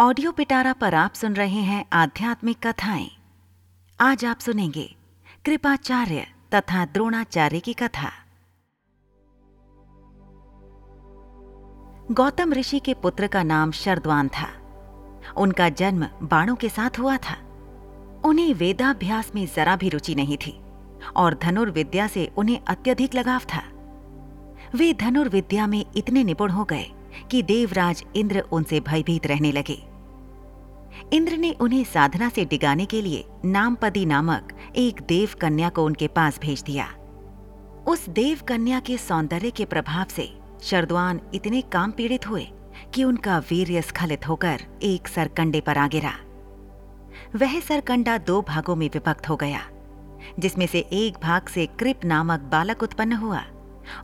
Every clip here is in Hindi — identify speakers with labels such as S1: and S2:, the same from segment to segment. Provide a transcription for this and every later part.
S1: ऑडियो पिटारा पर आप सुन रहे हैं आध्यात्मिक कथाएँ। आज आप सुनेंगे कृपाचार्य तथा द्रोणाचार्य की कथा। गौतम ऋषि के पुत्र का नाम शरद्वान था। उनका जन्म बाणों के साथ हुआ था। उन्हें वेदाभ्यास में जरा भी रुचि नहीं थी और धनुर्विद्या से उन्हें अत्यधिक लगाव था। वे धनुर्विद्या में इतने निपुण हो गए कि देवराज इंद्र उनसे भयभीत रहने लगे। इंद्र ने उन्हें साधना से डिगाने के लिए नामपदी नामक एक देव कन्या को उनके पास भेज दिया। उस देव कन्या के सौंदर्य के प्रभाव से शरद्वान इतने काम पीड़ित हुए कि उनका वीर्य स्खलित होकर एक सरकंडे पर आ गिरा। वह सरकंडा दो भागों में विभक्त हो गया, जिसमें से एक भाग से कृप नामक बालक उत्पन्न हुआ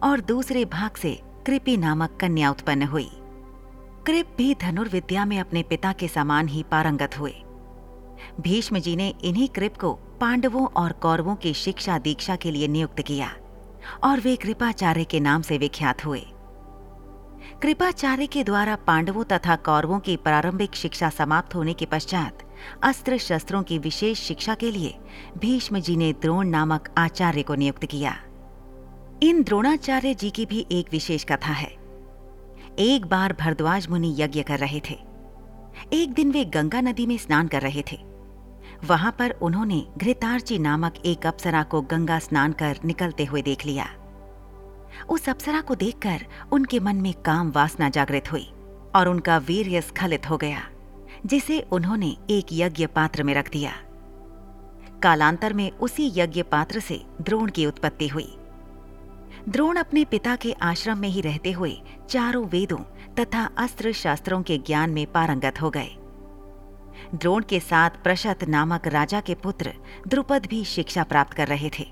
S1: और दूसरे भाग से कृपी नामक कन्या उत्पन्न हुई। कृप भी धनुर्विद्या में अपने पिता के समान ही पारंगत हुए। भीष्म जी ने इन्हीं कृप को पांडवों और कौरवों की शिक्षा दीक्षा के लिए नियुक्त किया और वे कृपाचार्य के नाम से विख्यात हुए। कृपाचार्य के द्वारा पांडवों तथा कौरवों की प्रारंभिक शिक्षा समाप्त होने के पश्चात अस्त्र शस्त्रों की विशेष शिक्षा के लिए भीष्म जी ने द्रोण नामक आचार्य को नियुक्त किया। इन द्रोणाचार्य जी की भी एक विशेष कथा है। एक बार भरद्वाज मुनि यज्ञ कर रहे थे। एक दिन वे गंगा नदी में स्नान कर रहे थे। वहाँ पर उन्होंने घृतार्ची नामक एक अप्सरा को गंगा स्नान कर निकलते हुए देख लिया। उस अप्सरा को देखकर उनके मन में काम वासना जागृत हुई और उनका वीर्य स्खलित हो गया, जिसे उन्होंने एक यज्ञ पात्र में रख दिया। कालांतर में उसी यज्ञ पात्र से द्रोण की उत्पत्ति हुई। द्रोण अपने पिता के आश्रम में ही रहते हुए चारों वेदों तथा अस्त्र शास्त्रों के ज्ञान में पारंगत हो गए। द्रोण के साथ प्रशत नामक राजा के पुत्र द्रुपद भी शिक्षा प्राप्त कर रहे थे,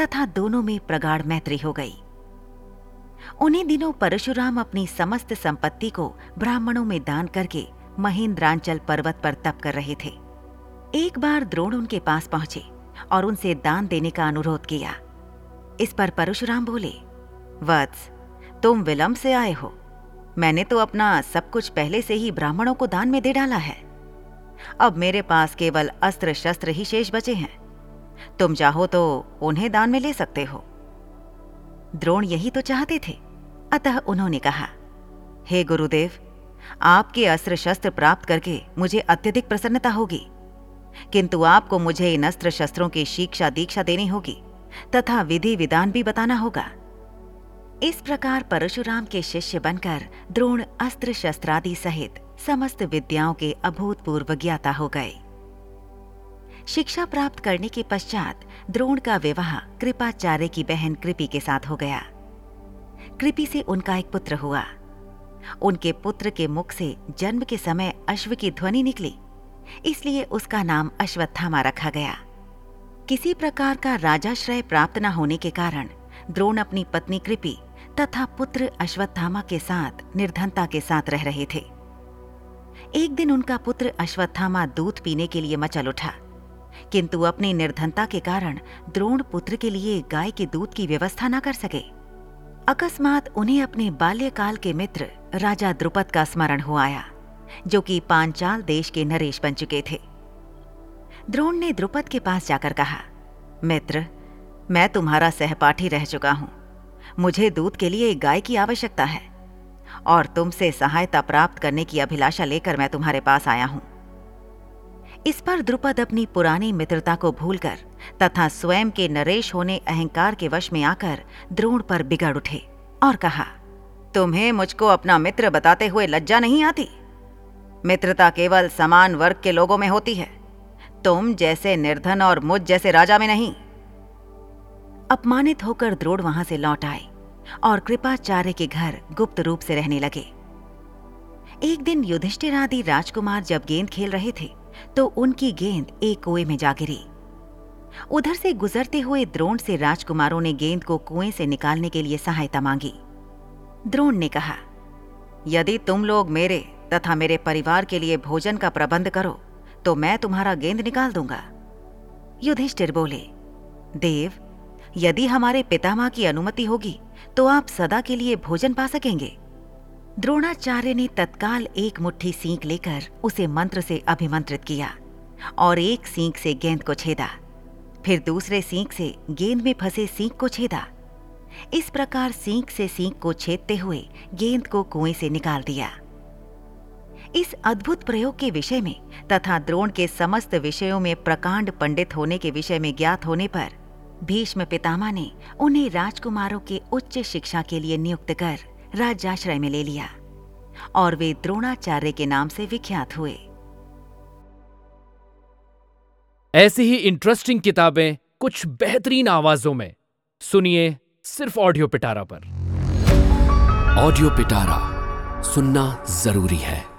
S1: तथा दोनों में प्रगाढ़ मैत्री हो गई। उन्हीं दिनों परशुराम अपनी समस्त संपत्ति को ब्राह्मणों में दान करके महेंद्रांचल पर्वत पर तप कर रहे थे। एक बार द्रोण उनके पास पहुँचे और उनसे दान देने का अनुरोध किया। इस पर परशुराम बोले, वत्स, तुम विलंब से आए हो। मैंने तो अपना सब कुछ पहले से ही ब्राह्मणों को दान में दे डाला है। अब मेरे पास केवल अस्त्र शस्त्र ही शेष बचे हैं। तुम चाहो तो उन्हें दान में ले सकते हो। द्रोण यही तो चाहते थे। अतः उन्होंने कहा, हे गुरुदेव, आपके अस्त्र शस्त्र प्राप्त करके मुझे अत्यधिक प्रसन्नता होगी। किंतु आपको मुझे इन अस्त्र शस्त्रों की शिक्षा दीक्षा देनी होगी। तथा विधि विधान भी बताना होगा। इस प्रकार परशुराम के शिष्य बनकर द्रोण अस्त्र शस्त्रादि सहित समस्त विद्याओं के अभूतपूर्व ज्ञाता हो गए। शिक्षा प्राप्त करने के पश्चात द्रोण का विवाह कृपाचार्य की बहन कृपि के साथ हो गया। कृपि से उनका एक पुत्र हुआ। उनके पुत्र के मुख से जन्म के समय अश्व की ध्वनि निकली, इसलिए उसका नाम अश्वत्थामा रखा गया। किसी प्रकार का राजाश्रय प्राप्त न होने के कारण द्रोण अपनी पत्नी कृपि तथा पुत्र अश्वत्थामा के साथ, निर्धनता के साथ रह रहे थे। एक दिन उनका पुत्र अश्वत्थामा दूध पीने के लिए मचल उठा। किंतु अपनी निर्धनता के कारण द्रोण पुत्र के लिए गाय के दूध की व्यवस्था न कर सके। अकस्मात उन्हें अपने बाल्यकाल के मित्र राजा द्रुपद का स्मरण हो आया, जो कि पांचाल देश के नरेश बन चुके थे। द्रोण ने द्रुपद के पास जाकर कहा, मित्र, मैं तुम्हारा सहपाठी रह चुका हूँ। मुझे दूध के लिए एक गाय की आवश्यकता है, और तुमसे सहायता प्राप्त करने की अभिलाषा लेकर मैं तुम्हारे पास आया हूँ। इस पर द्रुपद अपनी पुरानी मित्रता को भूलकर तथा स्वयं के नरेश होने अहंकार के वश में आकर द्रोण पर बिगड़ उठे और कहा, तुम्हें मुझको अपना मित्र बताते हुए लज्जा नहीं आती? मित्रता केवल समान वर्ग के लोगों में होती है। तुम जैसे निर्धन और मुझ जैसे राजा में नहीं। अपमानित होकर द्रोड़ वहाँ से लौट आए और कृपाचार्य के घर गुप्त रूप से रहने लगे। एक दिन युधिष्ठिर आदि राजकुमार जब गेंद खेल रहे थे तो उनकी गेंद एक कुएँ में जा गिरी। उधर से गुजरते हुए द्रोण से राजकुमारों ने गेंद को कुएँ से निकालने के लिए सहायता मांगी। द्रोण ने कहा, यदि तुम लोग मेरे तथा मेरे परिवार के लिए भोजन का प्रबंध करो तो मैं तुम्हारा गेंद निकाल दूँगा। युधिष्ठिर बोले, देव, यदि हमारे पितामह की अनुमति होगी तो आप सदा के लिए भोजन पा सकेंगे। द्रोणाचार्य ने तत्काल एक मुट्ठी सींक लेकर उसे मंत्र से अभिमंत्रित किया और एक सींक से गेंद को छेदा, फिर दूसरे सींक से गेंद में फंसे सींक को छेदा। इस प्रकार सींक से सींक को छेदते हुए गेंद को कुएँ से निकाल दिया। इस अद्भुत प्रयोग के विषय में तथा द्रोण के समस्त विषयों में प्रकांड पंडित होने के विषय में ज्ञात होने पर भीष्म पितामह ने उन्हें राजकुमारों के उच्च शिक्षा के लिए नियुक्त कर राज्याश्रय में ले लिया और वे द्रोणाचार्य के नाम से विख्यात हुए।
S2: ऐसी ही इंटरेस्टिंग किताबें कुछ बेहतरीन आवाजों में। सुनिए सिर्फ़ ऑडियो पिटारा पर।
S3: ऑडियो पिटारा सुनना ज़रूरी है।